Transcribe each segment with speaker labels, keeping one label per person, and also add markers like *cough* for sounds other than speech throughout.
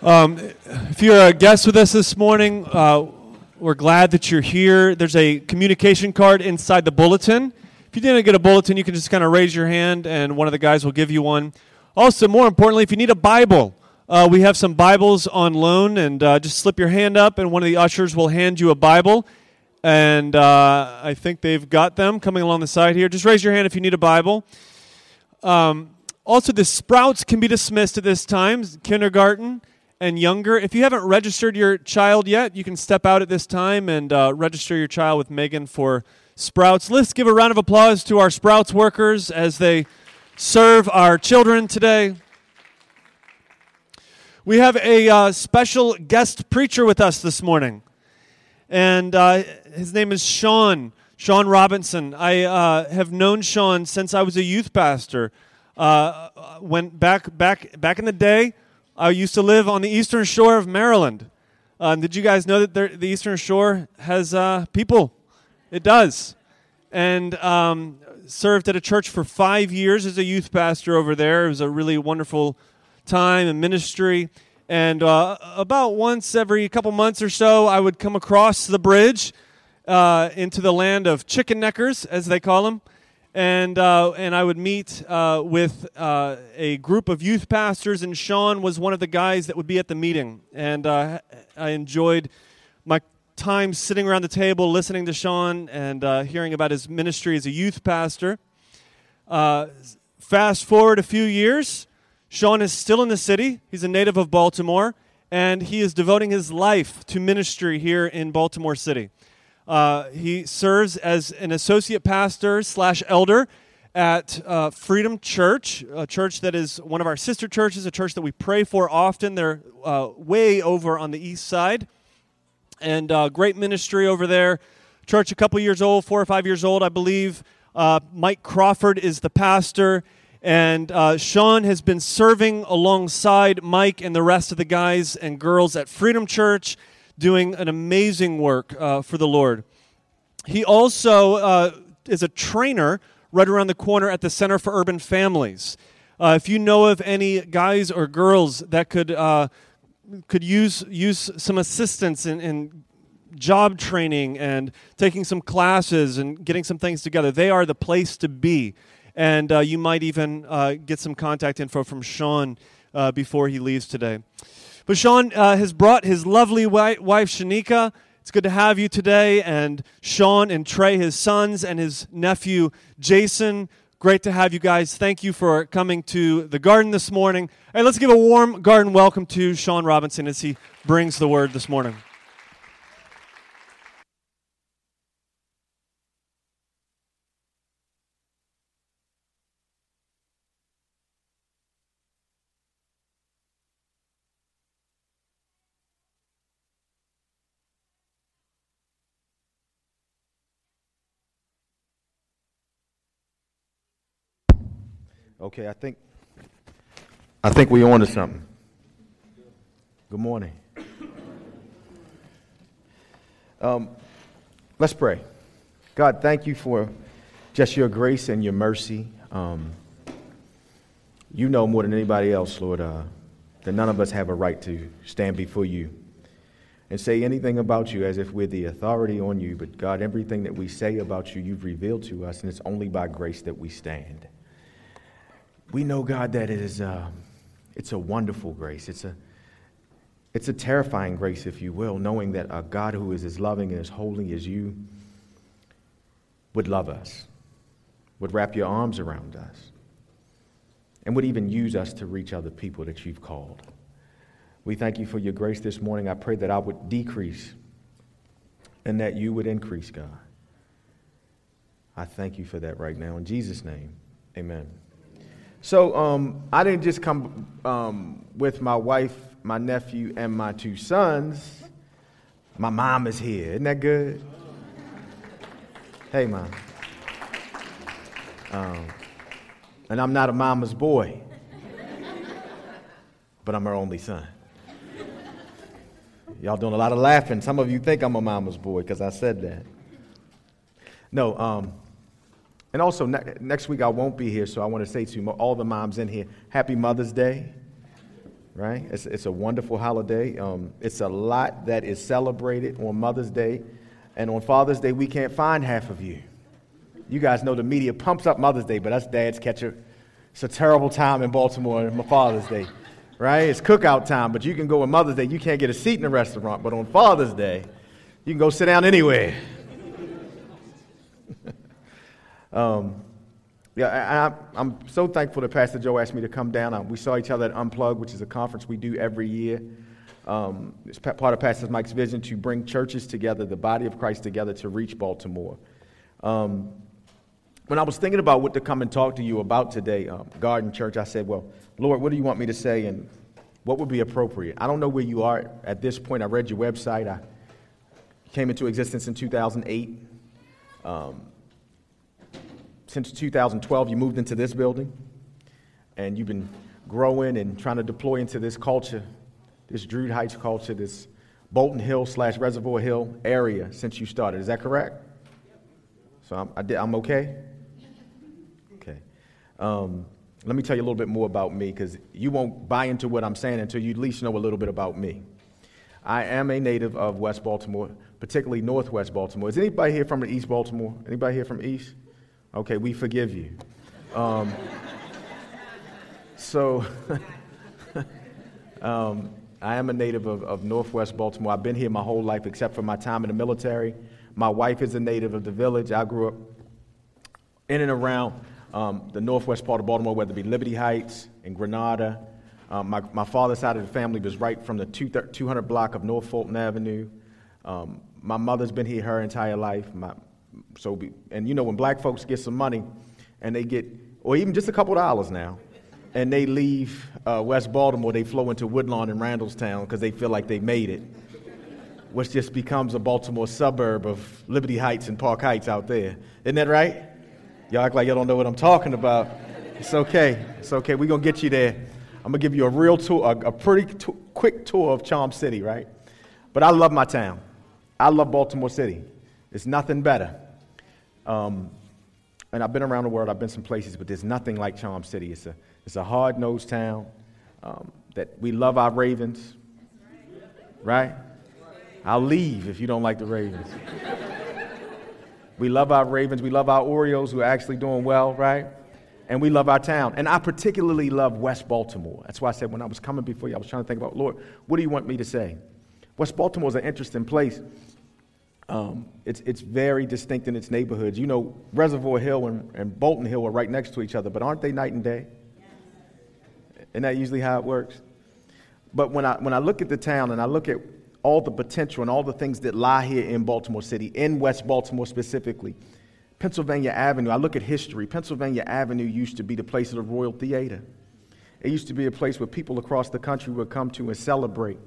Speaker 1: Um, if you're a guest with us this morning, uh, we're glad that you're here. There's a communication card inside the bulletin. If you didn't get a bulletin, you can just kind of raise your hand and one of the guys will give you one. Also, more importantly, if you need a Bible, uh, we have some Bibles on loan, and uh, just slip your hand up, and one of the ushers will hand you a Bible. And uh, I think they've got them coming along the side here. Just raise your hand if you need a Bible. Um, also, the sprouts can be dismissed at this time, kindergarten and younger. If you haven't registered your child yet, you can step out at this time and uh, register your child with Megan for Sprouts. Let's give a round of applause to our Sprouts workers as they serve our children today. We have a uh, special guest preacher with us this morning, and uh, his name is Sean. Sean Robinson. I uh, have known Sean since I was a youth pastor. Uh, went back back back in the day. I used to live on the eastern shore of Maryland. Uh, did you guys know that there, the eastern shore has uh, people? It does. And um, served at a church for five years as a youth pastor over there. It was a really wonderful time and ministry. And uh, about once every couple months or so, I would come across the bridge uh, into the land of chicken neckers, as they call them and uh, and I would meet uh, with uh, a group of youth pastors, and Sean was one of the guys that would be at the meeting, and uh, I enjoyed my time sitting around the table, listening to Sean and uh, hearing about his ministry as a youth pastor. Uh, fast forward a few years, Sean is still in the city. He's a native of Baltimore, and he is devoting his life to ministry here in Baltimore City. Uh, he serves as an associate pastor slash elder at uh, Freedom Church, a church that is one of our sister churches, a church that we pray for often. They're uh, way over on the east side, and uh, great ministry over there. Church a couple years old, four or five years old, I believe. Uh, Mike Crawford is the pastor, and uh, Sean has been serving alongside Mike and the rest of the guys and girls at Freedom Church doing an amazing work uh, for the Lord. He also uh, is a trainer right around the corner at the Center for Urban Families. Uh, if you know of any guys or girls that could uh, could use use some assistance in, in job training and taking some classes and getting some things together, they are the place to be. And uh, you might even uh, get some contact info from Sean before he leaves today. But Sean uh, has brought his lovely wife, Shanika. It's good to have you today. And Sean and Trey, his sons, and his nephew, Jason. Great to have you guys. Thank you for coming to the garden this morning. Hey, let's give a warm garden welcome to Sean Robinson as he brings the word this morning.
Speaker 2: Okay, I think I think we on to something. Good morning. Um, let's pray. God, thank you for just your grace and your mercy. Um, you know more than anybody else, Lord, uh, that none of us have a right to stand before you and say anything about you as if we're the authority on you. But God, everything that we say about you, you've revealed to us, and it's only by grace that we stand we know, God, that it is a, it's a wonderful grace. It's a, it's a terrifying grace, if you will, knowing that a God who is as loving and as holy as you would love us, would wrap your arms around us, and would even use us to reach other people that you've called. We thank you for your grace this morning. I pray that I would decrease and that you would increase, God. I thank you for that right now. In Jesus' name, amen. So um, I didn't just come um, with my wife, my nephew, and my two sons. My mom is here. Isn't that good? Hey, mom. Um, and I'm not a mama's boy, but I'm her only son. Y'all doing a lot of laughing. Some of you think I'm a mama's boy because I said that. No, um, and also, ne- next week I won't be here, so I want to say to all the moms in here, Happy Mother's Day. right? It's, it's a wonderful holiday. Um, it's a lot that is celebrated on Mother's Day. And on Father's Day, we can't find half of you. You guys know the media pumps up Mother's Day, but us dads catch a, it's a terrible time in Baltimore on Father's Day, right? It's cookout time, but you can go on Mother's Day. You can't get a seat in a restaurant, but on Father's Day, you can go sit down anywhere. Um, yeah, I, am so thankful that Pastor Joe asked me to come down. Um, we saw each other at Unplug, which is a conference we do every year. Um, it's part of Pastor Mike's vision to bring churches together, the body of Christ together to reach Baltimore. Um, when I was thinking about what to come and talk to you about today, um, Garden Church, I said, Well, Lord, what do you want me to say and what would be appropriate? I don't know where you are at this point. I read your website. I came into existence in 2008. Um, since 2012, you moved into this building and you've been growing and trying to deploy into this culture, this Druid Heights culture, this Bolton Hill slash Reservoir Hill area since you started. Is that correct? So I'm, I did, I'm okay? Okay. Um, let me tell you a little bit more about me because you won't buy into what I'm saying until you at least know a little bit about me. I am a native of West Baltimore, particularly Northwest Baltimore. Is anybody here from East Baltimore? Anybody here from East? Okay, we forgive you. Um, so, *laughs* um, I am a native of, of, Northwest Baltimore. I've been here my whole life except for my time in the military. My wife is a native of the village. I grew up in and around um, the northwest part of Baltimore, whether it be Liberty Heights and Granada. Um, my, my, father's side of the family was right from the 200 block of North Fulton Avenue. Um, my mother's been here her entire life. My, so, be, and you know, when black folks get some money and they get, or even just a couple dollars now, and they leave uh, West Baltimore, they flow into Woodlawn and Randallstown because they feel like they made it, which just becomes a Baltimore suburb of Liberty Heights and Park Heights out there. Isn't that right? Y'all act like y'all don't know what I'm talking about. It's okay. It's okay. We're going to get you there. I'm going to give you a real tour, a, a pretty t- quick tour of Charm City, right? But I love my town. I love Baltimore City. It's nothing better. Um, and I've been around the world, I've been some places, but there's nothing like Charm City. It's a, it's a hard nosed town um, that we love our Ravens, right? I'll leave if you don't like the Ravens. we love our Ravens. We love our Orioles who are actually doing well, right? And we love our town. And I particularly love West Baltimore. That's why I said when I was coming before you, I was trying to think about, Lord, what do you want me to say? West Baltimore is an interesting place um, it's, it's very distinct in its neighborhoods. You know, Reservoir Hill and, and Bolton Hill are right next to each other, but aren't they night and day? Isn't that usually how it works? But when I, when I look at the town and I look at all the potential and all the things that lie here in Baltimore City, in West Baltimore specifically, Pennsylvania Avenue, I look at history. Pennsylvania Avenue used to be the place of the Royal Theater. It used to be a place where people across the country would come to and celebrate.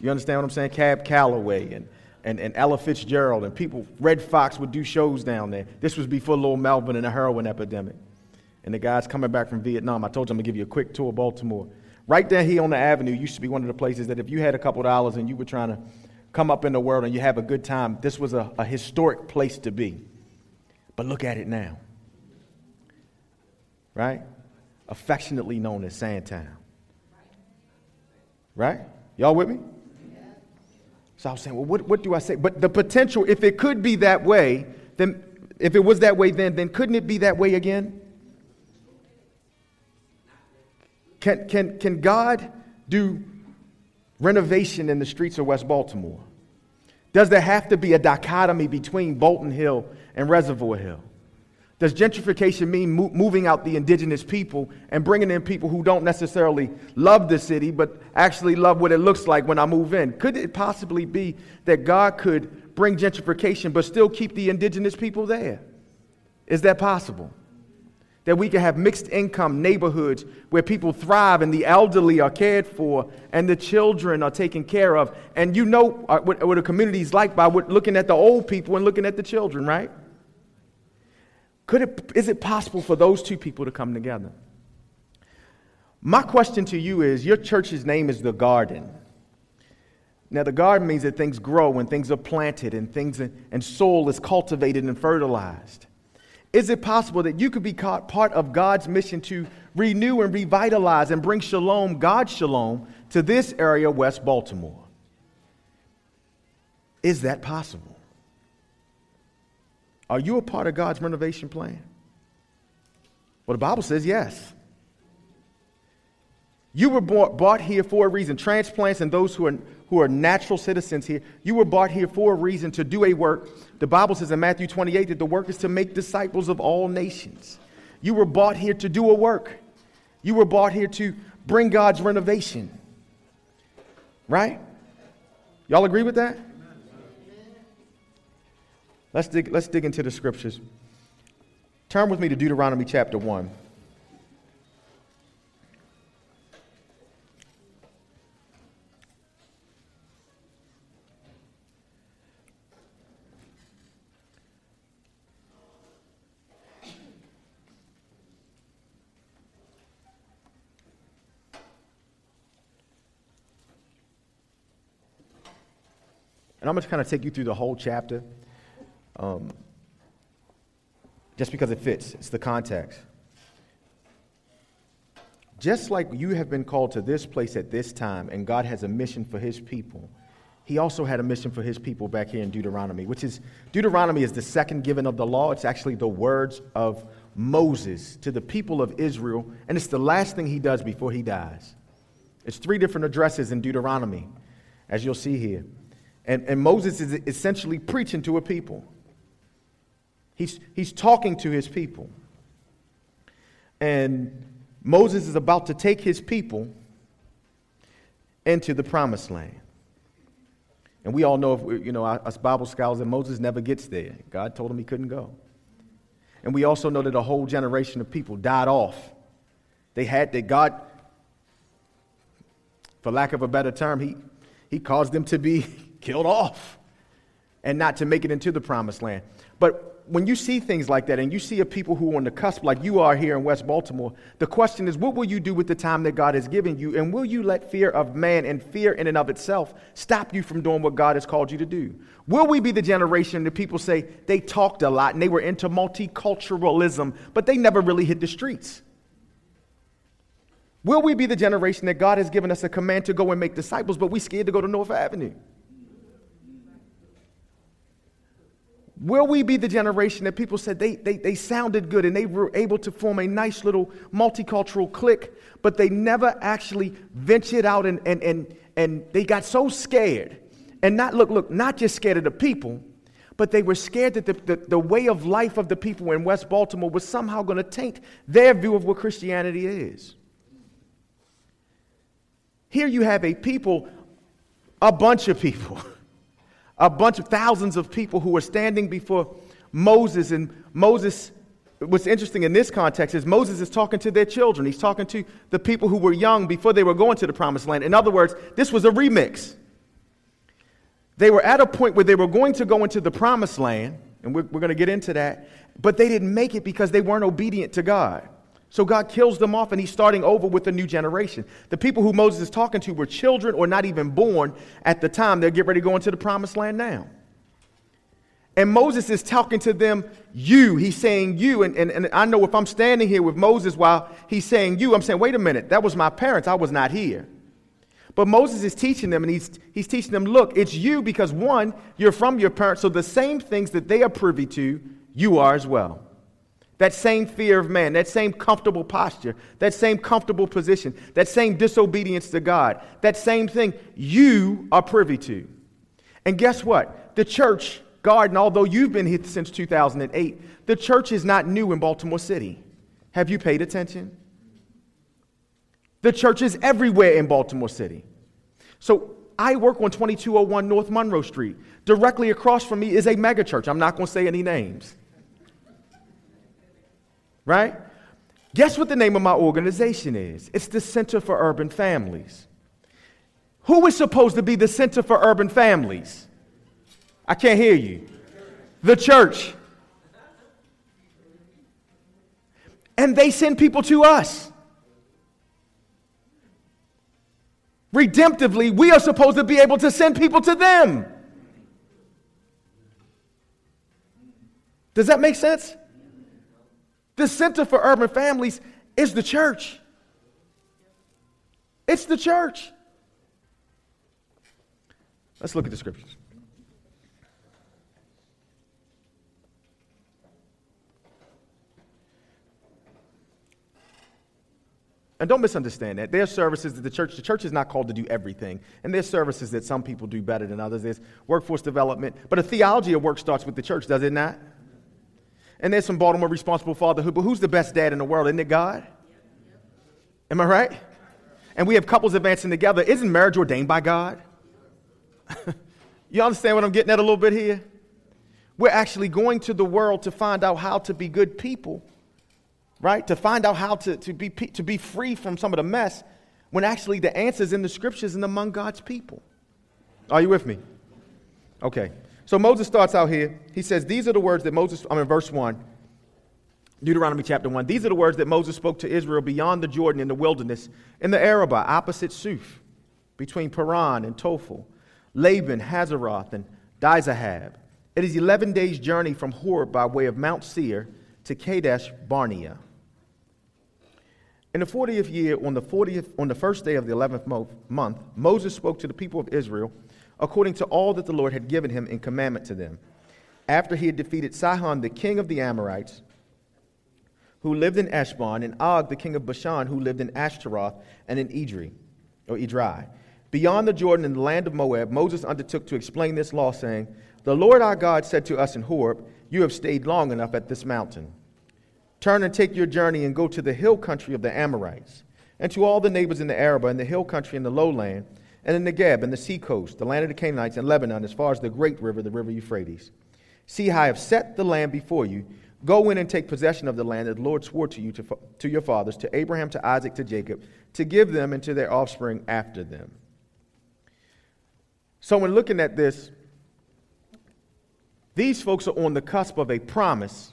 Speaker 2: You understand what I'm saying? Cab Calloway and and, and Ella Fitzgerald and people, Redd Foxx would do shows down there. This was before Little Melvin and the heroin epidemic. And the guys coming back from Vietnam, I told you I'm going to give you a quick tour of Baltimore. Right down here on the avenue used to be one of the places that if you had a couple dollars and you were trying to come up in the world and you have a good time, this was a, a historic place to be. But look at it now. Right? Affectionately known as Sandtown. Right? Y'all with me? So I was saying, well, what, what do I say? But the potential, if it could be that way, then if it was that way then, then couldn't it be that way again? Can, can, can God do renovation in the streets of West Baltimore? Does there have to be a dichotomy between Bolton Hill and Reservoir Hill? Does gentrification mean mo- moving out the indigenous people and bringing in people who don't necessarily love the city, but actually love what it looks like when I move in? Could it possibly be that God could bring gentrification but still keep the indigenous people there? Is that possible? That we can have mixed income neighborhoods where people thrive and the elderly are cared for and the children are taken care of. And you know uh, what, what a community is like by looking at the old people and looking at the children, right? Could it, is it possible for those two people to come together? My question to you is your church's name is the garden. Now, the garden means that things grow and things are planted and things and soil is cultivated and fertilized. Is it possible that you could be part of God's mission to renew and revitalize and bring shalom, God's shalom, to this area, West Baltimore? Is that possible? Are you a part of God's renovation plan? Well, the Bible says yes. You were bought, bought here for a reason. Transplants and those who are, who are natural citizens here, you were bought here for a reason to do a work. The Bible says in Matthew 28 that the work is to make disciples of all nations. You were bought here to do a work. You were bought here to bring God's renovation. Right? Y'all agree with that? Let's dig, let's dig into the scriptures. Turn with me to Deuteronomy chapter 1. And I'm going to kind of take you through the whole chapter um, just because it fits, it's the context. Just like you have been called to this place at this time, and God has a mission for his people, he also had a mission for his people back here in Deuteronomy, which is Deuteronomy is the second giving of the law. It's actually the words of Moses to the people of Israel, and it's the last thing he does before he dies. It's three different addresses in Deuteronomy, as you'll see here. And, and Moses is essentially preaching to a people. He's, he's talking to his people. And Moses is about to take his people into the promised land. And we all know, if you know, us Bible scholars, that Moses never gets there. God told him he couldn't go. And we also know that a whole generation of people died off. They had that God, for lack of a better term, he, he caused them to be *laughs* killed off and not to make it into the promised land. But when you see things like that and you see a people who are on the cusp like you are here in West Baltimore, the question is what will you do with the time that God has given you? And will you let fear of man and fear in and of itself stop you from doing what God has called you to do? Will we be the generation that people say they talked a lot and they were into multiculturalism, but they never really hit the streets? Will we be the generation that God has given us a command to go and make disciples, but we scared to go to North Avenue? Will we be the generation that people said they, they, they sounded good and they were able to form a nice little multicultural clique, but they never actually ventured out and, and, and, and they got so scared? And not, look, look, not just scared of the people, but they were scared that the, the, the way of life of the people in West Baltimore was somehow going to taint their view of what Christianity is. Here you have a people, a bunch of people. *laughs* a bunch of thousands of people who were standing before Moses. And Moses, what's interesting in this context is Moses is talking to their children. He's talking to the people who were young before they were going to the promised land. In other words, this was a remix. They were at a point where they were going to go into the promised land, and we're, we're going to get into that, but they didn't make it because they weren't obedient to God. So God kills them off and he's starting over with a new generation. The people who Moses is talking to were children or not even born at the time. They'll get ready to go into the promised land now. And Moses is talking to them, you. He's saying you. And, and, and I know if I'm standing here with Moses while he's saying you, I'm saying, wait a minute, that was my parents. I was not here. But Moses is teaching them, and he's, he's teaching them, look, it's you because one, you're from your parents, so the same things that they are privy to, you are as well. That same fear of man, that same comfortable posture, that same comfortable position, that same disobedience to God, that same thing you are privy to. And guess what? The church garden, although you've been here since 2008, the church is not new in Baltimore City. Have you paid attention? The church is everywhere in Baltimore City. So I work on 2201 North Monroe Street. Directly across from me is a megachurch. I'm not going to say any names right? Guess what the name of my organization is? It's the Center for Urban Families. Who is supposed to be the Center for Urban Families? I can't hear you. The church. And they send people to us. Redemptively, we are supposed to be able to send people to them. Does that make sense? The center for urban families is the church. It's the church. Let's look at the scriptures. And don't misunderstand that. There are services that the church, the church is not called to do everything. And there's services that some people do better than others. There's workforce development. But a theology of work starts with the church, does it not? And there's some Baltimore responsible fatherhood. But who's the best dad in the world? Isn't it God? Am I right? And we have couples advancing together. Isn't marriage ordained by God? *laughs* you understand what I'm getting at a little bit here? We're actually going to the world to find out how to be good people right? To find out how to, to, be, to be free from some of the mess when actually the answer's in the scriptures and among God's people. Are you with me? Okay. So Moses starts out here. He says, These are the words that Moses, I'm in verse 1, Deuteronomy chapter 1. These are the words that Moses spoke to Israel beyond the Jordan in the wilderness, in the Arabah, opposite Suf, between Paran and Tophel, Laban, Hazeroth, and Dizahab. It is 11 days' journey from Horeb by way of Mount Seir to Kadesh Barnea. In the 40th year, on the, 40th, on the first day of the 11th month, Moses spoke to the people of Israel according to all that the Lord had given him in commandment to them. After he had defeated Sihon, the king of the Amorites, who lived in Heshbon, and Og, the king of Bashan, who lived in Ashtaroth and in Edrei, or Edrei. Beyond the Jordan in the land of Moab, Moses undertook to explain this law, saying, The Lord our God said to us in Horeb, You have stayed long enough at this mountain. Turn and take your journey and go to the hill country of the Amorites, and to all the neighbors in the Arabah, and the hill country and the lowland, and in the Geb, and the sea coast, the land of the Canaanites, and Lebanon, as far as the great river, the river Euphrates. See I have set the land before you. Go in and take possession of the land that the Lord swore to you, to, to your fathers, to Abraham, to Isaac, to Jacob, to give them and to their offspring after them. So, when looking at this, these folks are on the cusp of a promise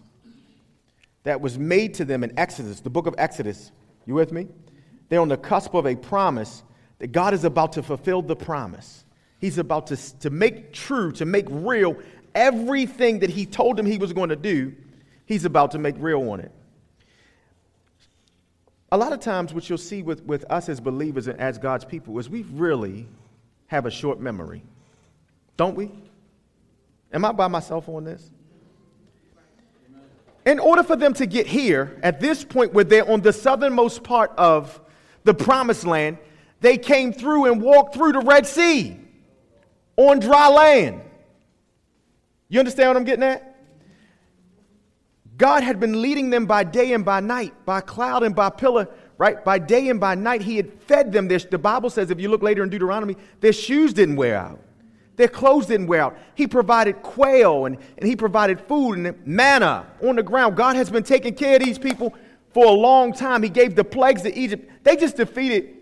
Speaker 2: that was made to them in Exodus, the book of Exodus. You with me? They're on the cusp of a promise that God is about to fulfill the promise. He's about to, to make true, to make real everything that He told them He was going to do. He's about to make real on it. A lot of times, what you'll see with, with us as believers and as God's people is we really have a short memory. Don't we? Am I by myself on this? in order for them to get here, at this point where they're on the southernmost part of the promised land, they came through and walked through the Red Sea on dry land. You understand what I'm getting at? God had been leading them by day and by night, by cloud and by pillar, right? By day and by night, He had fed them. the Bible says, if you look later in Deuteronomy, their shoes didn't wear out. Their clothes didn't wear out. He provided quail and, and he provided food and manna on the ground. God has been taking care of these people for a long time. He gave the plagues to Egypt. They just defeated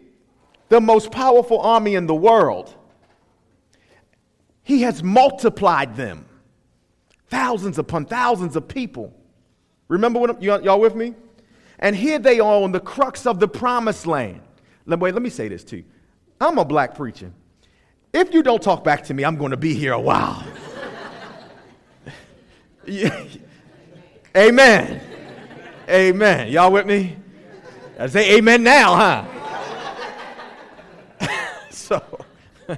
Speaker 2: the most powerful army in the world. He has multiplied them. Thousands upon thousands of people. Remember what y'all with me? And here they are on the crux of the promised land. Let, wait, let me say this to you. I'm a black preacher. If you don't talk back to me, I'm going to be here a while. *laughs* amen. Amen. Y'all with me? I say amen now, huh? So, *laughs*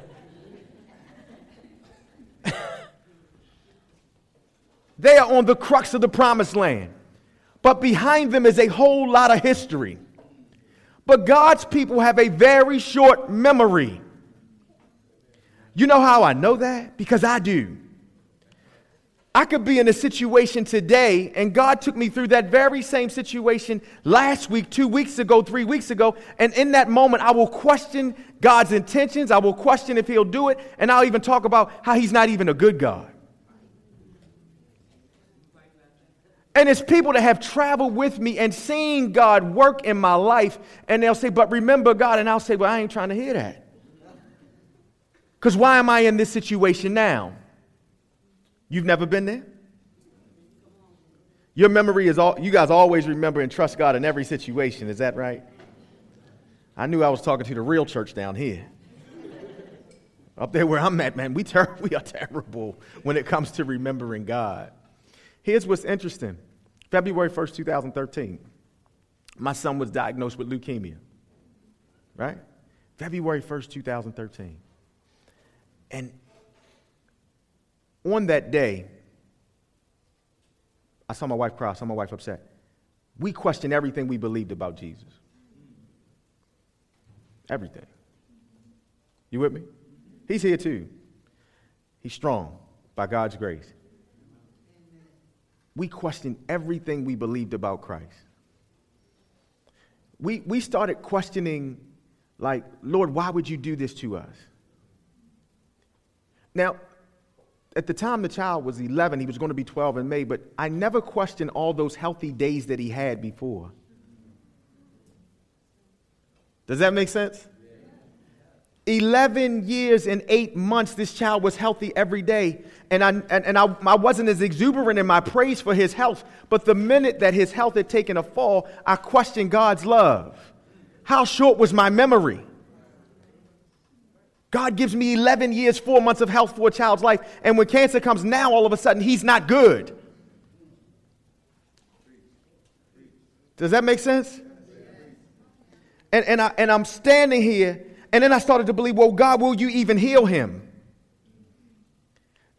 Speaker 2: they are on the crux of the promised land. But behind them is a whole lot of history. But God's people have a very short memory. You know how I know that? Because I do. I could be in a situation today, and God took me through that very same situation last week, two weeks ago, three weeks ago, and in that moment, I will question God's intentions. I will question if He'll do it, and I'll even talk about how He's not even a good God. And it's people that have traveled with me and seen God work in my life, and they'll say, But remember God, and I'll say, Well, I ain't trying to hear that. Because why am I in this situation now? You've never been there? Your memory is all, you guys always remember and trust God in every situation, is that right? I knew I was talking to the real church down here. Up there where I'm at, man, we, ter- *laughs* we are terrible when it comes to remembering God. Here's what's interesting February 1st, 2013, my son was diagnosed with leukemia. Right? February 1st, 2013. And on that day, I saw my wife cry, I saw my wife upset. We questioned everything we believed about Jesus. Everything. You with me? He's here too. He's strong by God's grace. We questioned everything we believed about Christ. We, we started questioning, like, Lord, why would you do this to us? Now, at the time the child was 11, he was going to be 12 in May, but I never questioned all those healthy days that he had before. Does that make sense? 11 years and eight months, this child was healthy every day. And, I, and, and I, I wasn't as exuberant in my praise for his health. But the minute that his health had taken a fall, I questioned God's love. How short was my memory? God gives me 11 years, four months of health for a child's life. And when cancer comes now, all of a sudden, he's not good. Does that make sense? And, and, I, and I'm standing here, and then I started to believe, well, God, will you even heal him?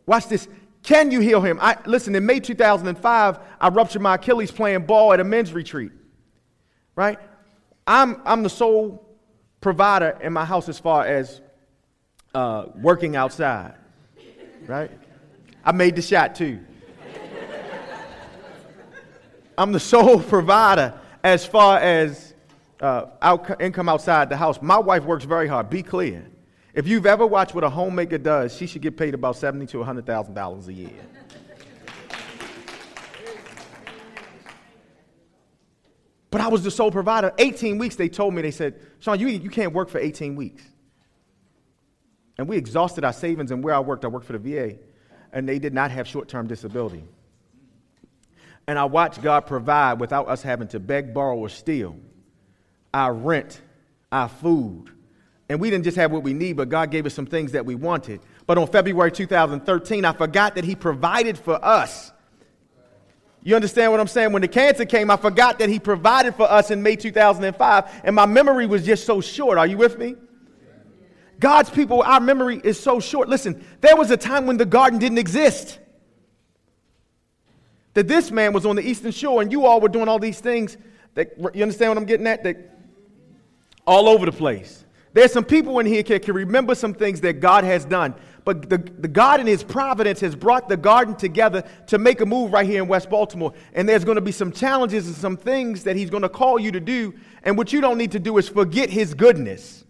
Speaker 2: Watch this. Can you heal him? I, listen, in May 2005, I ruptured my Achilles playing ball at a men's retreat. Right? I'm, I'm the sole provider in my house as far as uh, working outside, right? I made the shot too. I'm the sole *laughs* provider as far as uh, out, income outside the house. My wife works very hard. Be clear. If you've ever watched what a homemaker does, she should get paid about seventy to hundred thousand dollars a year. But I was the sole provider. 18 weeks, they told me, they said, Sean, you, you can't work for 18 weeks. And we exhausted our savings, and where I worked, I worked for the VA, and they did not have short term disability. And I watched God provide without us having to beg, borrow, or steal our rent, our food. And we didn't just have what we need, but God gave us some things that we wanted. But on February 2013, I forgot that He provided for us. You understand what I'm saying? When the cancer came, I forgot that He provided for us in May 2005, and my memory was just so short. Are you with me? God's people, our memory is so short. Listen, there was a time when the garden didn't exist. That this man was on the eastern shore and you all were doing all these things that, you understand what I'm getting at? That all over the place. There's some people in here that can remember some things that God has done. But the, the God in His providence has brought the garden together to make a move right here in West Baltimore. And there's going to be some challenges and some things that He's going to call you to do. And what you don't need to do is forget His goodness.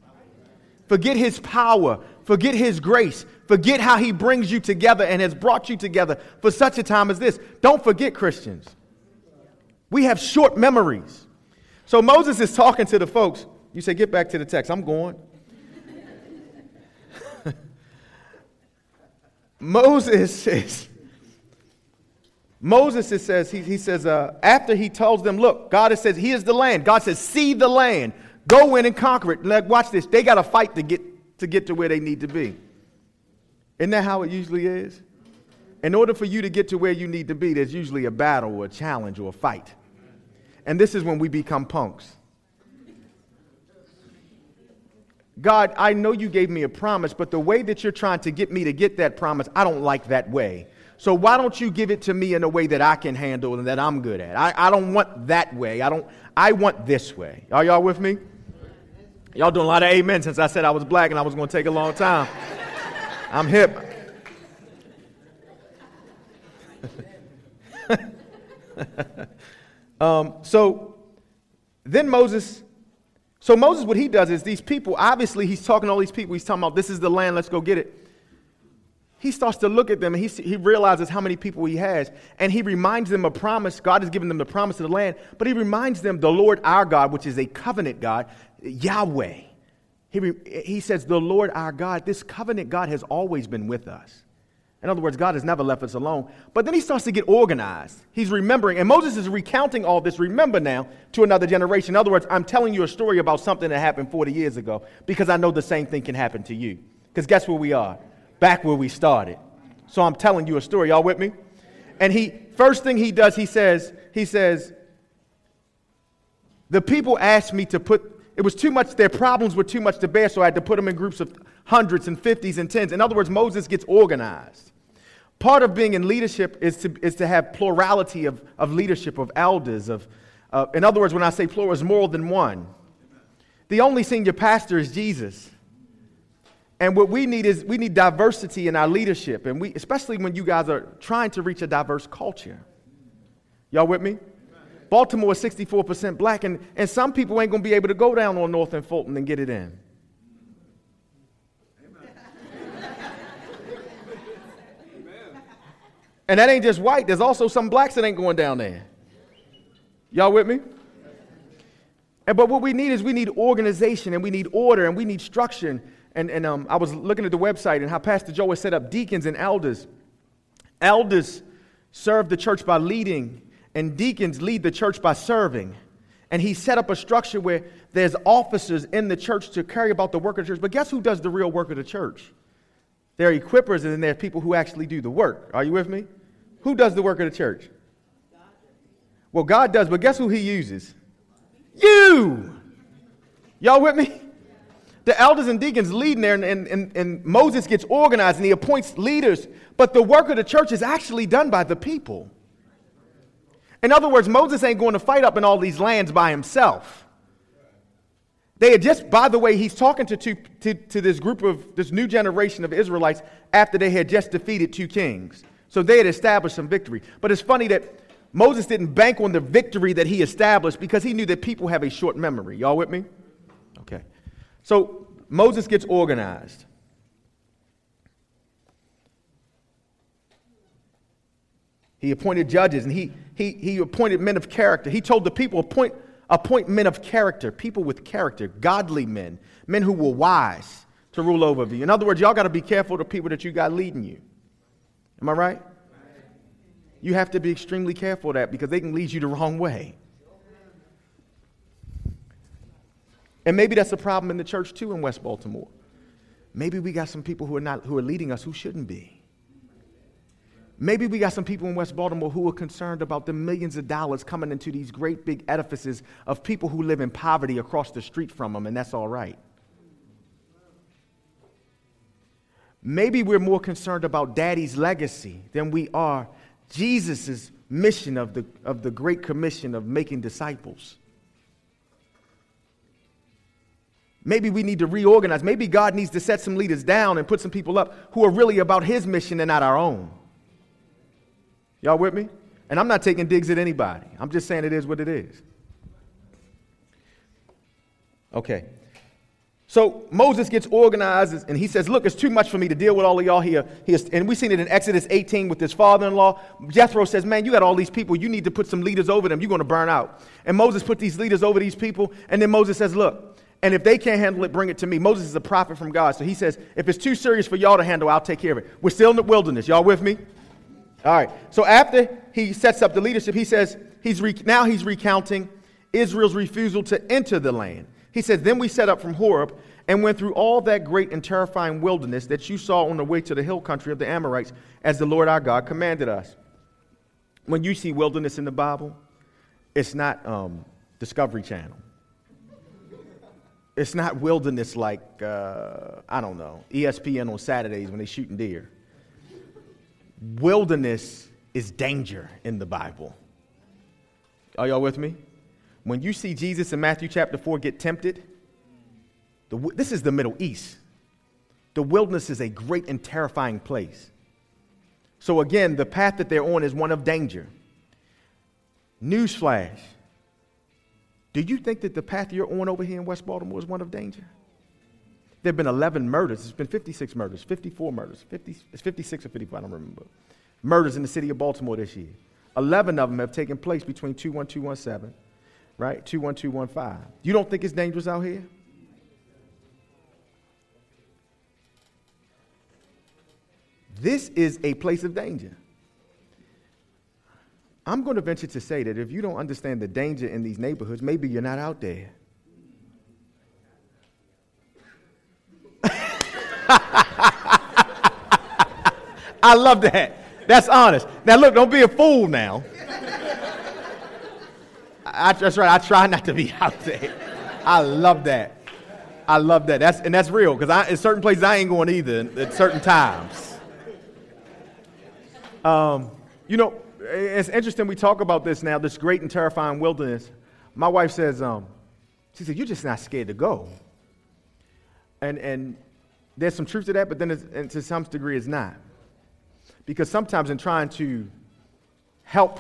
Speaker 2: Forget his power. Forget his grace. Forget how he brings you together and has brought you together for such a time as this. Don't forget, Christians. We have short memories. So Moses is talking to the folks. You say, get back to the text. I'm going. *laughs* Moses says, Moses says, he, he says, uh, after he tells them, look, God says, here's the land. God says, see the land. Go in and conquer it. Like, watch this. They got to fight to get, to get to where they need to be. Isn't that how it usually is? In order for you to get to where you need to be, there's usually a battle or a challenge or a fight. And this is when we become punks. God, I know you gave me a promise, but the way that you're trying to get me to get that promise, I don't like that way. So why don't you give it to me in a way that I can handle and that I'm good at? I, I don't want that way. I don't I want this way. Are y'all with me? Y'all doing a lot of amen since I said I was black and I was going to take a long time. *laughs* I'm hip. *laughs* um, so then Moses, so Moses, what he does is these people, obviously, he's talking to all these people. He's talking about this is the land, let's go get it. He starts to look at them and he, he realizes how many people he has. And he reminds them of promise. God has given them the promise of the land, but he reminds them the Lord our God, which is a covenant God, Yahweh. He, he says, The Lord our God, this covenant God has always been with us. In other words, God has never left us alone. But then he starts to get organized. He's remembering, and Moses is recounting all this, remember now, to another generation. In other words, I'm telling you a story about something that happened 40 years ago because I know the same thing can happen to you. Because guess where we are? Back where we started. So I'm telling you a story. Y'all with me? And he, first thing he does, he says, he says, the people asked me to put, it was too much, their problems were too much to bear, so I had to put them in groups of hundreds and fifties and tens. In other words, Moses gets organized. Part of being in leadership is to, is to have plurality of, of leadership, of elders. Of, uh, in other words, when I say plural, it's more than one. The only senior pastor is Jesus. And what we need is we need diversity in our leadership, and we, especially when you guys are trying to reach a diverse culture. Y'all with me? Baltimore is 64% black, and, and some people ain't gonna be able to go down on North and Fulton and get it in. And that ain't just white, there's also some blacks that ain't going down there. Y'all with me? And, but what we need is we need organization and we need order and we need structure. And, and um, I was looking at the website and how Pastor Joe has set up deacons and elders. Elders serve the church by leading, and deacons lead the church by serving. And he set up a structure where there's officers in the church to carry about the work of the church. But guess who does the real work of the church? They're equippers and then there are people who actually do the work. Are you with me? Who does the work of the church? Well, God does, but guess who he uses? You! Y'all with me? The elders and deacons leading there, and, and, and, Moses gets organized and he appoints leaders, but the work of the church is actually done by the people. In other words, Moses ain't going to fight up in all these lands by himself. They had just, by the way, he's talking to, to, to, to this group of, this new generation of Israelites after they had just defeated two kings. So they had established some victory. But it's funny that Moses didn't bank on the victory that he established because he knew that people have a short memory. Y'all with me? Okay. So Moses gets organized. He appointed judges and he, he, he appointed men of character. He told the people, appoint, appoint men of character, people with character, godly men, men who were wise to rule over you. In other words, y'all got to be careful of the people that you got leading you. Am I right? You have to be extremely careful of that because they can lead you the wrong way. And maybe that's a problem in the church too in West Baltimore. Maybe we got some people who are not who are leading us who shouldn't be. Maybe we got some people in West Baltimore who are concerned about the millions of dollars coming into these great big edifices of people who live in poverty across the street from them, and that's all right. Maybe we're more concerned about daddy's legacy than we are Jesus' mission of the, of the Great Commission of making disciples. Maybe we need to reorganize. Maybe God needs to set some leaders down and put some people up who are really about his mission and not our own. Y'all with me? And I'm not taking digs at anybody. I'm just saying it is what it is. Okay. So Moses gets organized and he says, Look, it's too much for me to deal with all of y'all here. And we've seen it in Exodus 18 with his father in law. Jethro says, Man, you got all these people. You need to put some leaders over them. You're going to burn out. And Moses put these leaders over these people. And then Moses says, Look, and if they can't handle it, bring it to me. Moses is a prophet from God. So he says, If it's too serious for y'all to handle, I'll take care of it. We're still in the wilderness. Y'all with me? All right. So after he sets up the leadership, he says, he's re- Now he's recounting Israel's refusal to enter the land. He said, Then we set up from Horeb and went through all that great and terrifying wilderness that you saw on the way to the hill country of the Amorites, as the Lord our God commanded us. When you see wilderness in the Bible, it's not um, Discovery Channel. It's not wilderness like, uh, I don't know, ESPN on Saturdays when they're shooting deer. Wilderness is danger in the Bible. Are y'all with me? When you see Jesus in Matthew chapter 4 get tempted, the, this is the Middle East. The wilderness is a great and terrifying place. So, again, the path that they're on is one of danger. Newsflash Do you think that the path you're on over here in West Baltimore is one of danger? There have been 11 murders. It's been 56 murders, 54 murders. 50, it's 56 or 55, I don't remember. Murders in the city of Baltimore this year. 11 of them have taken place between 21217 right? 21215. You don't think it's dangerous out here? This is a place of danger. I'm going to venture to say that if you don't understand the danger in these neighborhoods, maybe you're not out there. *laughs* I love that. That's honest. Now, look, don't be a fool now. I, that's right. I try not to be *laughs* out there. I love that. I love that. That's, and that's real because in certain places I ain't going either at certain times. Um, you know, it's interesting we talk about this now, this great and terrifying wilderness. My wife says, um, she said, You're just not scared to go. And, and there's some truth to that, but then to some degree it's not. Because sometimes in trying to help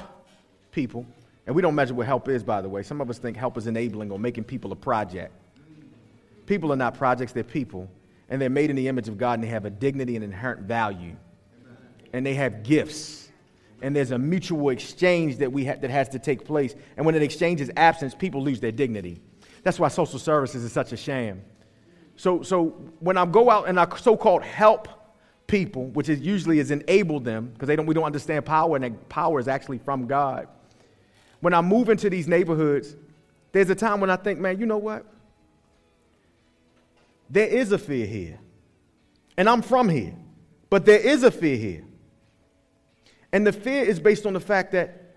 Speaker 2: people, and we don't measure what help is, by the way, some of us think help is enabling or making people a project. People are not projects, they're people. And they're made in the image of God and they have a dignity and inherent value. And they have gifts. And there's a mutual exchange that, we ha- that has to take place. And when an exchange is absent, people lose their dignity. That's why social services is such a sham. So, so when I go out and I so-called help people, which is usually is enable them, because they don't, we don't understand power, and power is actually from God. When I move into these neighborhoods, there's a time when I think, man, you know what? There is a fear here. And I'm from here. But there is a fear here. And the fear is based on the fact that,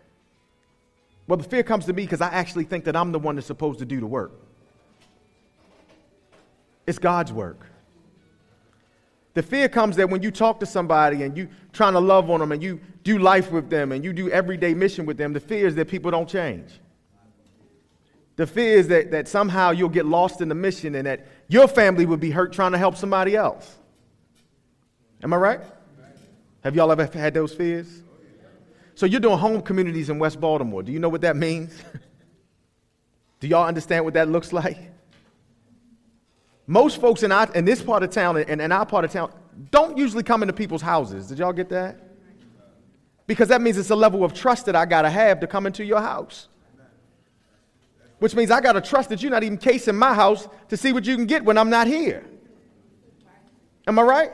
Speaker 2: well, the fear comes to me because I actually think that I'm the one that's supposed to do the work. It's God's work. The fear comes that when you talk to somebody and you trying to love on them and you do life with them and you do everyday mission with them, the fear is that people don't change. The fear is that, that somehow you'll get lost in the mission and that your family would be hurt trying to help somebody else. Am I right? Have y'all ever had those fears? So you're doing home communities in West Baltimore. Do you know what that means? *laughs* Do y'all understand what that looks like? Most folks in, our, in this part of town and in our part of town don't usually come into people's houses. Did y'all get that? Because that means it's a level of trust that I got to have to come into your house which means I got to trust that you're not even casing my house to see what you can get when I'm not here. Am I right?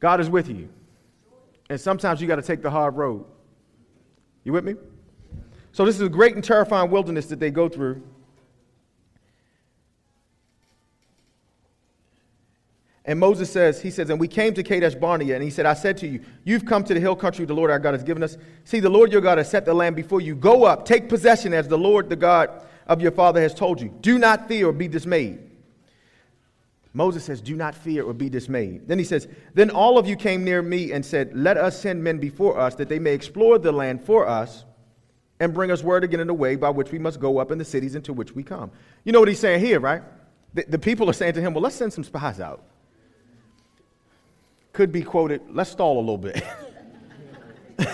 Speaker 2: God is with you. And sometimes you got to take the hard road. You with me? So, this is a great and terrifying wilderness that they go through. And Moses says, he says, and we came to Kadesh Barnea, and he said, I said to you, you've come to the hill country the Lord our God has given us. See, the Lord your God has set the land before you. Go up, take possession as the Lord the God of your father has told you. Do not fear or be dismayed. Moses says, Do not fear or be dismayed. Then he says, Then all of you came near me and said, Let us send men before us that they may explore the land for us and bring us word again in the way by which we must go up in the cities into which we come. You know what he's saying here, right? The, the people are saying to him, Well, let's send some spies out could be quoted, let's stall a little bit. *laughs*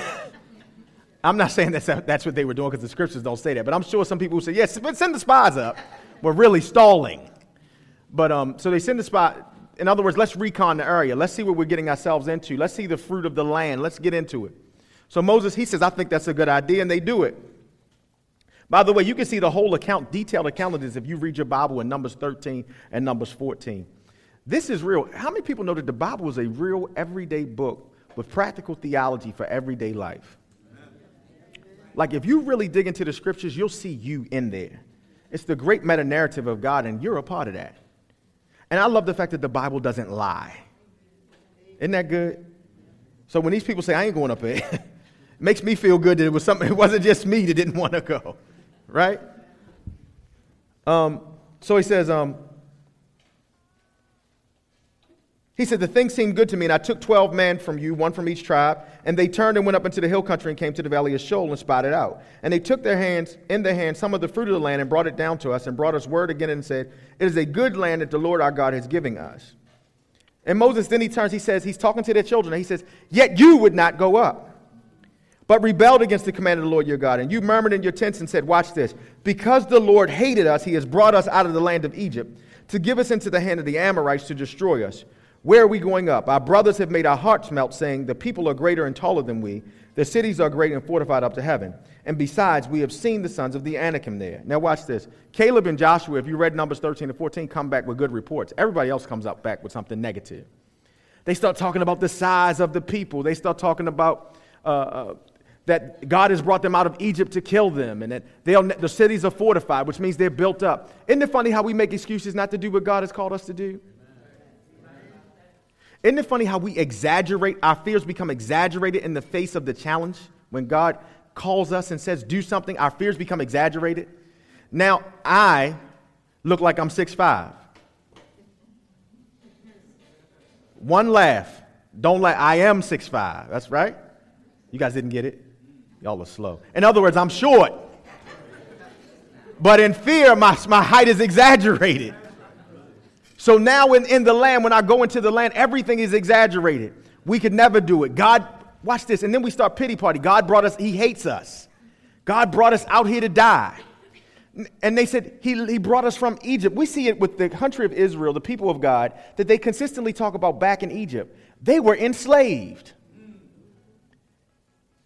Speaker 2: I'm not saying that's, that's what they were doing because the scriptures don't say that, but I'm sure some people say, yes, but send the spies up. We're really stalling. But um, so they send the spy. In other words, let's recon the area. Let's see what we're getting ourselves into. Let's see the fruit of the land. Let's get into it. So Moses, he says, I think that's a good idea, and they do it. By the way, you can see the whole account, detailed account of this if you read your Bible in Numbers 13 and Numbers 14. This is real. How many people know that the Bible is a real everyday book with practical theology for everyday life? Like, if you really dig into the scriptures, you'll see you in there. It's the great meta narrative of God, and you're a part of that. And I love the fact that the Bible doesn't lie. Isn't that good? So when these people say, I ain't going up there, *laughs* it makes me feel good that it was something, *laughs* it wasn't just me that didn't want to go. Right? Um, so he says, um, he said, The thing seemed good to me, and I took 12 men from you, one from each tribe, and they turned and went up into the hill country and came to the valley of Eshcol and spied it out. And they took their hands, in their hands, some of the fruit of the land and brought it down to us and brought us word again and said, It is a good land that the Lord our God has given us. And Moses then he turns, he says, he's talking to their children, and he says, Yet you would not go up, but rebelled against the command of the Lord your God. And you murmured in your tents and said, Watch this. Because the Lord hated us, he has brought us out of the land of Egypt to give us into the hand of the Amorites to destroy us. Where are we going up? Our brothers have made our hearts melt, saying, The people are greater and taller than we. The cities are great and fortified up to heaven. And besides, we have seen the sons of the Anakim there. Now, watch this. Caleb and Joshua, if you read Numbers 13 and 14, come back with good reports. Everybody else comes up back with something negative. They start talking about the size of the people. They start talking about uh, uh, that God has brought them out of Egypt to kill them and that the cities are fortified, which means they're built up. Isn't it funny how we make excuses not to do what God has called us to do? Isn't it funny how we exaggerate, our fears become exaggerated in the face of the challenge? When God calls us and says, do something, our fears become exaggerated. Now, I look like I'm 6'5. One laugh. Don't laugh. I am 6'5. That's right. You guys didn't get it? Y'all are slow. In other words, I'm short. But in fear, my, my height is exaggerated. So now in, in the land, when I go into the land, everything is exaggerated. We could never do it. God, watch this. And then we start pity party. God brought us, He hates us. God brought us out here to die. And they said, he, he brought us from Egypt. We see it with the country of Israel, the people of God, that they consistently talk about back in Egypt. They were enslaved.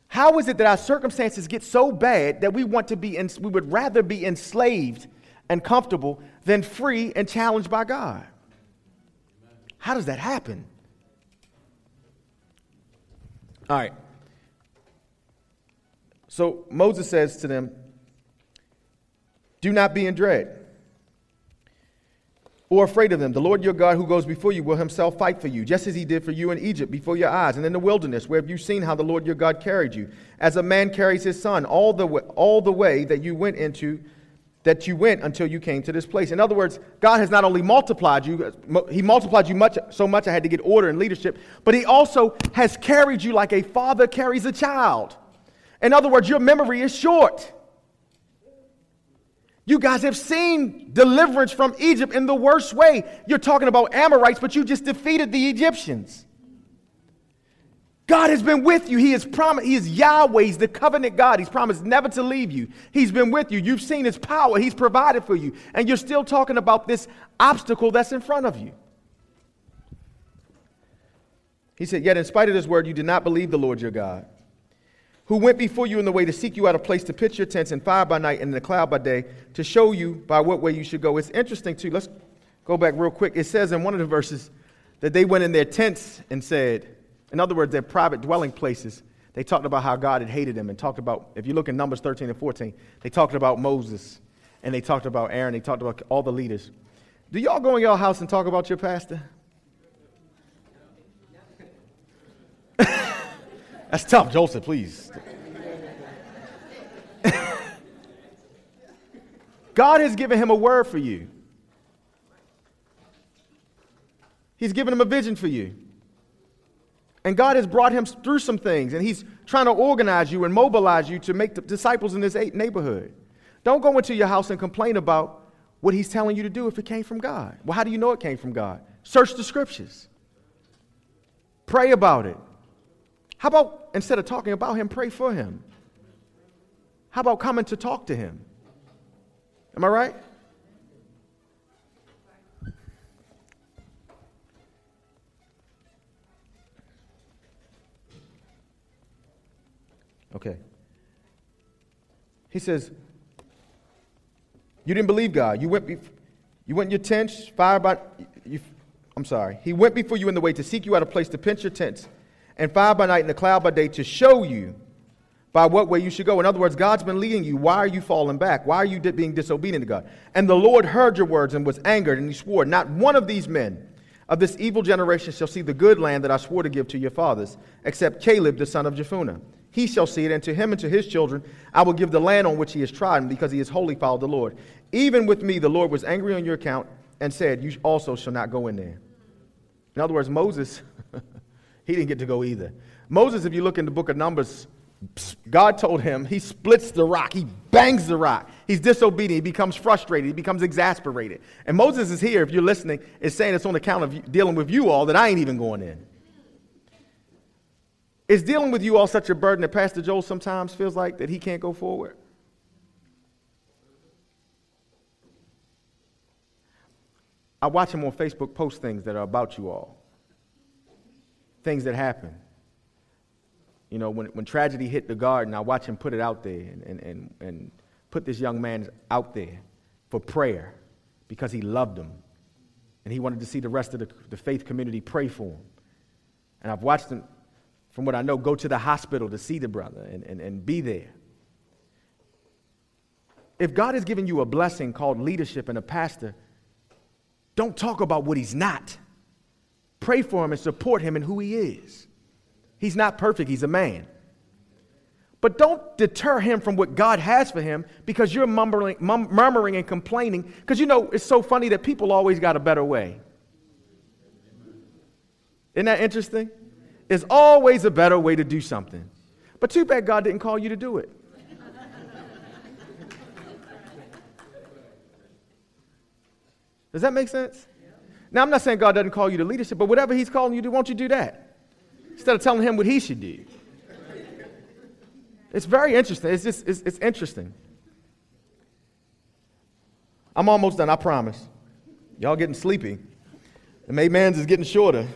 Speaker 2: How is it that our circumstances get so bad that we want to be, we would rather be enslaved and comfortable than free and challenged by God? How does that happen? All right. So Moses says to them, Do not be in dread or afraid of them. The Lord your God who goes before you will himself fight for you, just as he did for you in Egypt before your eyes, and in the wilderness, where have you seen how the Lord your God carried you, as a man carries his son, all the way, all the way that you went into that you went until you came to this place. In other words, God has not only multiplied you, he multiplied you much so much I had to get order and leadership, but he also has carried you like a father carries a child. In other words, your memory is short. You guys have seen deliverance from Egypt in the worst way. You're talking about Amorites, but you just defeated the Egyptians. God has been with you. He is promised. He is Yahweh. He's the covenant God. He's promised never to leave you. He's been with you. You've seen His power. He's provided for you. And you're still talking about this obstacle that's in front of you. He said, Yet in spite of this word, you did not believe the Lord your God who went before you in the way to seek you out a place to pitch your tents in fire by night and in the cloud by day to show you by what way you should go. It's interesting, too. Let's go back real quick. It says in one of the verses that they went in their tents and said, in other words, their private dwelling places, they talked about how God had hated them and talked about, if you look in Numbers 13 and 14, they talked about Moses and they talked about Aaron, they talked about all the leaders. Do y'all go in your house and talk about your pastor? *laughs* That's tough, Joseph, please. *laughs* God has given him a word for you. He's given him a vision for you. And God has brought him through some things, and he's trying to organize you and mobilize you to make disciples in this neighborhood. Don't go into your house and complain about what he's telling you to do if it came from God. Well, how do you know it came from God? Search the scriptures, pray about it, how about instead of talking about him, pray for him? How about coming to talk to him? Am I right? Okay. He says, You didn't believe God. You went, be- you went in your tents, fire by. You, I'm sorry. He went before you in the way to seek you out a place to pinch your tents and fire by night and the cloud by day to show you by what way you should go. In other words, God's been leading you. Why are you falling back? Why are you being disobedient to God? And the Lord heard your words and was angered, and he swore, Not one of these men of this evil generation shall see the good land that I swore to give to your fathers, except Caleb the son of Jephunneh. He shall see it, and to him and to his children I will give the land on which he has trodden, because he has wholly followed the Lord. Even with me, the Lord was angry on your account and said, You also shall not go in there. In other words, Moses *laughs* he didn't get to go either. Moses, if you look in the book of Numbers, God told him he splits the rock, he bangs the rock. He's disobedient, he becomes frustrated, he becomes exasperated. And Moses is here, if you're listening, is saying it's on account of dealing with you all that I ain't even going in. Is dealing with you all such a burden that Pastor Joel sometimes feels like that he can't go forward? I watch him on Facebook post things that are about you all things that happen. You know, when, when tragedy hit the garden, I watch him put it out there and, and, and, and put this young man out there for prayer because he loved him. And he wanted to see the rest of the, the faith community pray for him. And I've watched him, from what I know, go to the hospital to see the brother and, and, and be there. If God has given you a blessing called leadership and a pastor, don't talk about what he's not pray for him and support him in who he is. He's not perfect, he's a man. But don't deter him from what God has for him because you're mumbling, mum, murmuring and complaining. Because you know, it's so funny that people always got a better way. Isn't that interesting? There's always a better way to do something. But too bad God didn't call you to do it. Does that make sense? Now, I'm not saying God doesn't call you to leadership, but whatever He's calling you to, won't you do that? Instead of telling Him what He should do. It's very interesting. It's just, it's, it's interesting. I'm almost done, I promise. Y'all getting sleepy. The May man's is getting shorter.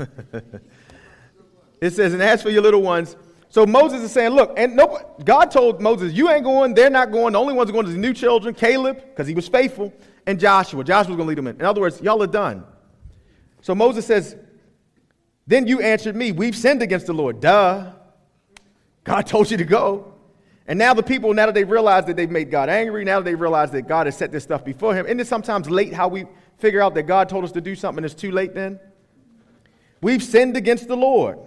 Speaker 2: *laughs* it says, and as for your little ones, so Moses is saying, look, and no, God told Moses, you ain't going, they're not going. The only ones going is the new children, Caleb, because he was faithful, and Joshua. Joshua was going to lead them in. In other words, y'all are done. So Moses says, then you answered me, we've sinned against the Lord. Duh. God told you to go. And now the people, now that they realize that they've made God angry, now that they realize that God has set this stuff before him, isn't it sometimes late how we figure out that God told us to do something and it's too late then? We've sinned against the Lord.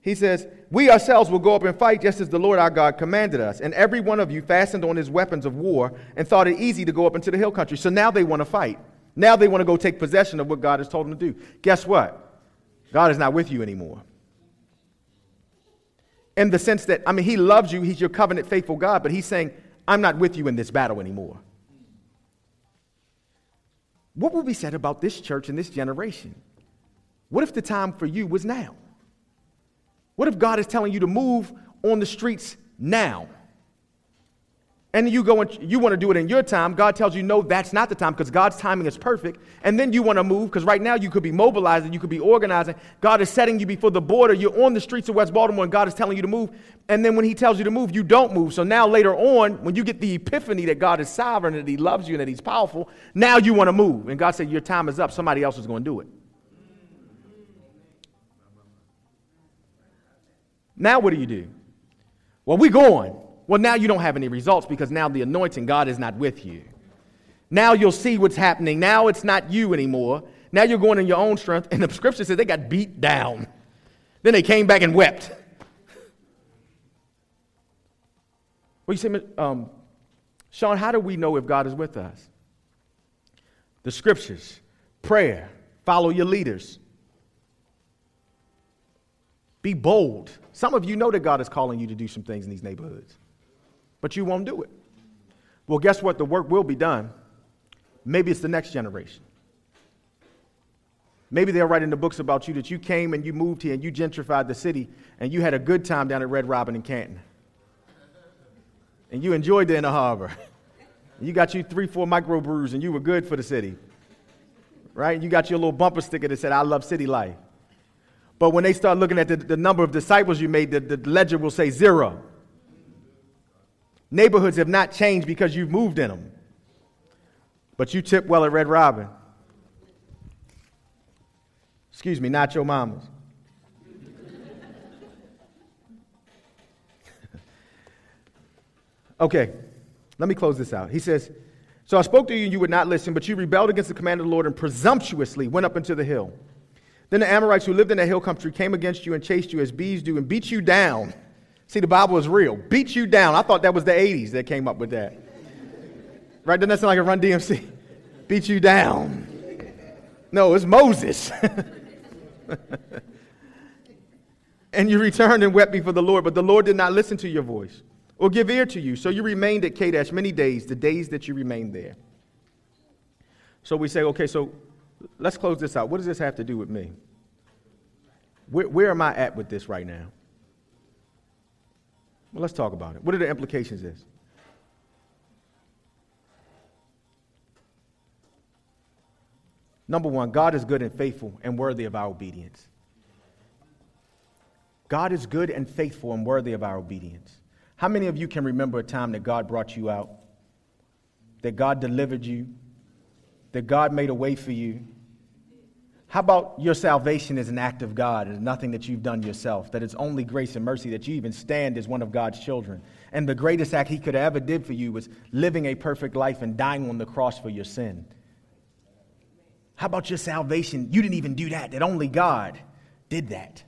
Speaker 2: He says, We ourselves will go up and fight just as the Lord our God commanded us. And every one of you fastened on his weapons of war and thought it easy to go up into the hill country. So now they want to fight. Now they want to go take possession of what God has told them to do. Guess what? God is not with you anymore. In the sense that, I mean, He loves you, He's your covenant faithful God, but He's saying, I'm not with you in this battle anymore. What will be said about this church and this generation? What if the time for you was now? What if God is telling you to move on the streets now? And you go and you want to do it in your time. God tells you, no, that's not the time because God's timing is perfect. And then you want to move because right now you could be mobilizing, you could be organizing. God is setting you before the border. You're on the streets of West Baltimore and God is telling you to move. And then when He tells you to move, you don't move. So now later on, when you get the epiphany that God is sovereign, that He loves you, and that He's powerful, now you want to move. And God said, Your time is up. Somebody else is going to do it. Now what do you do? Well, we're going. Well, now you don't have any results because now the anointing, God is not with you. Now you'll see what's happening. Now it's not you anymore. Now you're going in your own strength. And the scripture says they got beat down. Then they came back and wept. Well, you say, um, Sean, how do we know if God is with us? The scriptures, prayer, follow your leaders. Be bold. Some of you know that God is calling you to do some things in these neighborhoods but you won't do it. Well, guess what? The work will be done. Maybe it's the next generation. Maybe they'll write in the books about you that you came and you moved here and you gentrified the city and you had a good time down at Red Robin in Canton. And you enjoyed the inner harbor. *laughs* You got you three, four microbrews and you were good for the city. Right? You got your little bumper sticker that said, I love city life. But when they start looking at the, the number of disciples you made, the, the ledger will say zero. Neighborhoods have not changed because you've moved in them. But you tip well at Red Robin. Excuse me, not your mama's. *laughs* okay, let me close this out. He says, So I spoke to you and you would not listen, but you rebelled against the command of the Lord and presumptuously went up into the hill. Then the Amorites who lived in the hill country came against you and chased you as bees do and beat you down See, the Bible is real. Beat you down. I thought that was the 80s that came up with that. Right? Doesn't that sound like a run DMC? Beat you down. No, it's Moses. *laughs* and you returned and wept before the Lord, but the Lord did not listen to your voice or give ear to you. So you remained at Kadesh many days, the days that you remained there. So we say, okay, so let's close this out. What does this have to do with me? Where, where am I at with this right now? Well, let's talk about it. What are the implications of this? Number one, God is good and faithful and worthy of our obedience. God is good and faithful and worthy of our obedience. How many of you can remember a time that God brought you out, that God delivered you, that God made a way for you, How about your salvation is an act of God and nothing that you've done yourself? That it's only grace and mercy that you even stand as one of God's children. And the greatest act He could have ever did for you was living a perfect life and dying on the cross for your sin. How about your salvation? You didn't even do that, that only God did that,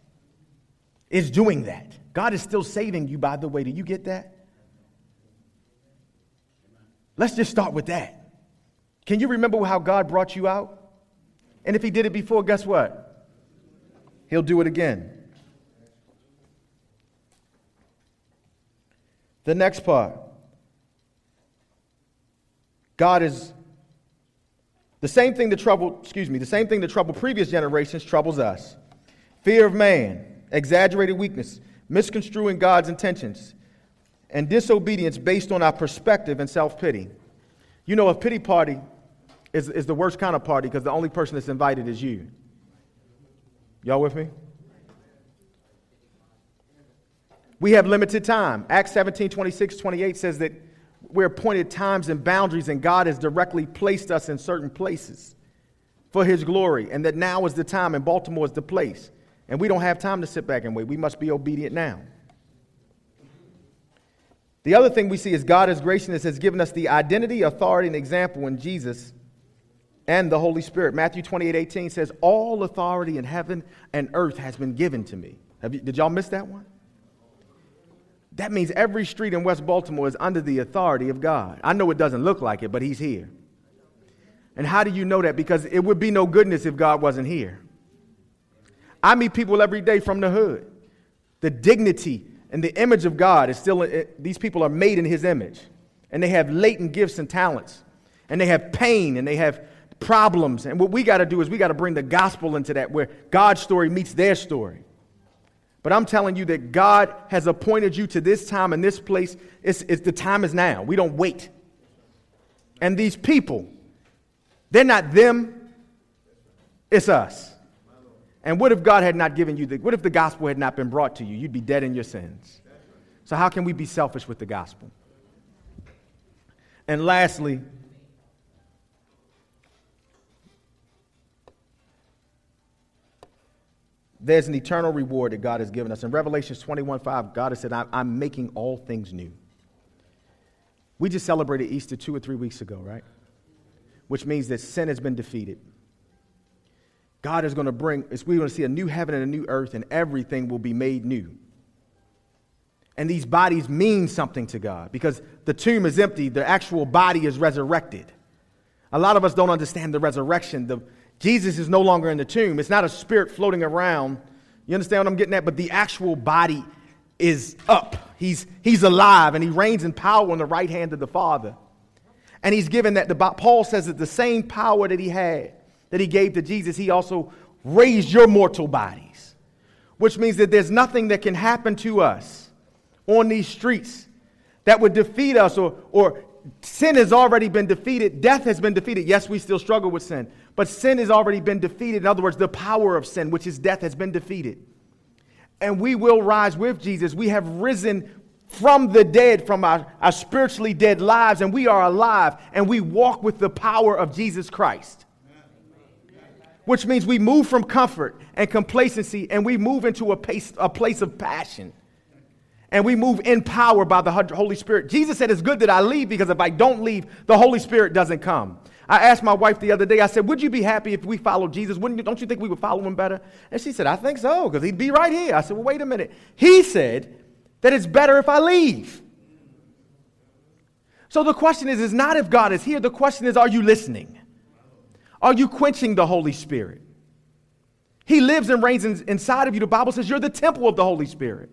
Speaker 2: is doing that. God is still saving you, by the way. Do you get that? Let's just start with that. Can you remember how God brought you out? And if he did it before, guess what? He'll do it again. The next part God is the same thing that troubled, excuse me, the same thing that troubled previous generations troubles us. Fear of man, exaggerated weakness, misconstruing God's intentions, and disobedience based on our perspective and self pity. You know, a pity party is, is the worst kind of party because the only person that's invited is you. Y'all with me? We have limited time. Acts 17 26, 28 says that we're appointed times and boundaries, and God has directly placed us in certain places for His glory, and that now is the time, and Baltimore is the place. And we don't have time to sit back and wait. We must be obedient now. The other thing we see is God, as gracious, has given us the identity, authority, and example in Jesus and the Holy Spirit. Matthew 28 18 says, All authority in heaven and earth has been given to me. You, did y'all miss that one? That means every street in West Baltimore is under the authority of God. I know it doesn't look like it, but He's here. And how do you know that? Because it would be no goodness if God wasn't here. I meet people every day from the hood. The dignity and the image of God is still, eh, these people are made in His image. And they have latent gifts and talents. And they have pain and they have problems. And what we got to do is we got to bring the gospel into that where God's story meets their story. But I'm telling you that God has appointed you to this time and this place. It's, it's, the time is now. We don't wait. And these people, they're not them, it's us. And what if God had not given you the, what if the gospel had not been brought to you? You'd be dead in your sins. So, how can we be selfish with the gospel? And lastly, there's an eternal reward that God has given us. In Revelations 21 5, God has said, I'm making all things new. We just celebrated Easter two or three weeks ago, right? Which means that sin has been defeated. God is going to bring, we're going to see a new heaven and a new earth, and everything will be made new. And these bodies mean something to God because the tomb is empty, the actual body is resurrected. A lot of us don't understand the resurrection. The, Jesus is no longer in the tomb. It's not a spirit floating around. You understand what I'm getting at? But the actual body is up. He's, he's alive and he reigns in power on the right hand of the Father. And he's given that, the, Paul says that the same power that he had, that he gave to Jesus, he also raised your mortal bodies. Which means that there's nothing that can happen to us on these streets that would defeat us or, or sin has already been defeated. Death has been defeated. Yes, we still struggle with sin, but sin has already been defeated. In other words, the power of sin, which is death, has been defeated. And we will rise with Jesus. We have risen from the dead, from our, our spiritually dead lives, and we are alive, and we walk with the power of Jesus Christ. Which means we move from comfort and complacency and we move into a, pace, a place of passion and we move in power by the Holy Spirit. Jesus said, It's good that I leave because if I don't leave, the Holy Spirit doesn't come. I asked my wife the other day, I said, Would you be happy if we followed Jesus? Wouldn't you, don't you think we would follow him better? And she said, I think so, because he'd be right here. I said, Well, wait a minute. He said that it's better if I leave. So the question is, is not if God is here, the question is, are you listening? Are you quenching the Holy Spirit? He lives and reigns in, inside of you. The Bible says you're the temple of the Holy Spirit.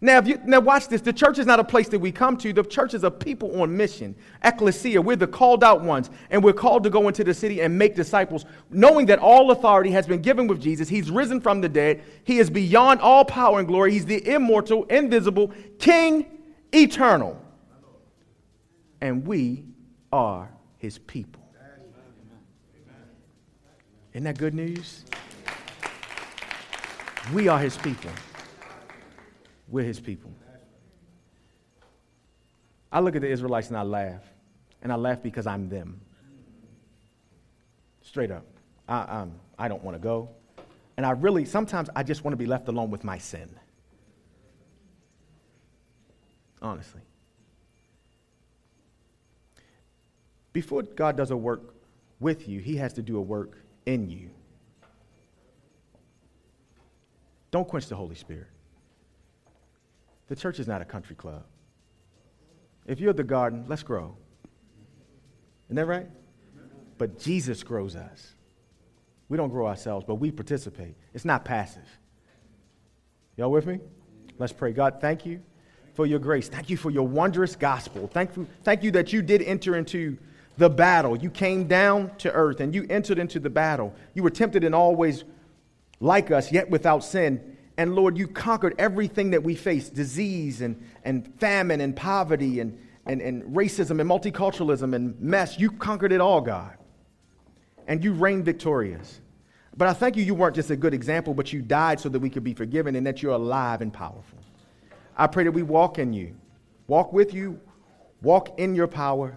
Speaker 2: Now, you, now watch this. The church is not a place that we come to. The church is a people on mission. Ecclesia, we're the called out ones, and we're called to go into the city and make disciples, knowing that all authority has been given with Jesus. He's risen from the dead. He is beyond all power and glory. He's the immortal, invisible, King, eternal. And we are his people. Isn't that good news? We are his people. We're his people. I look at the Israelites and I laugh. And I laugh because I'm them. Straight up. I, um, I don't want to go. And I really, sometimes I just want to be left alone with my sin. Honestly. Before God does a work with you, He has to do a work in you. Don't quench the Holy Spirit. The church is not a country club. If you're the garden, let's grow. Isn't that right? But Jesus grows us. We don't grow ourselves, but we participate. It's not passive. Y'all with me? Let's pray. God, thank you for your grace. Thank you for your wondrous gospel. Thank you, thank you that you did enter into the battle. You came down to earth and you entered into the battle. You were tempted in all ways like us, yet without sin. And Lord, you conquered everything that we face disease and, and famine and poverty and, and, and racism and multiculturalism and mess. You conquered it all, God. And you reigned victorious. But I thank you, you weren't just a good example, but you died so that we could be forgiven and that you're alive and powerful. I pray that we walk in you, walk with you, walk in your power.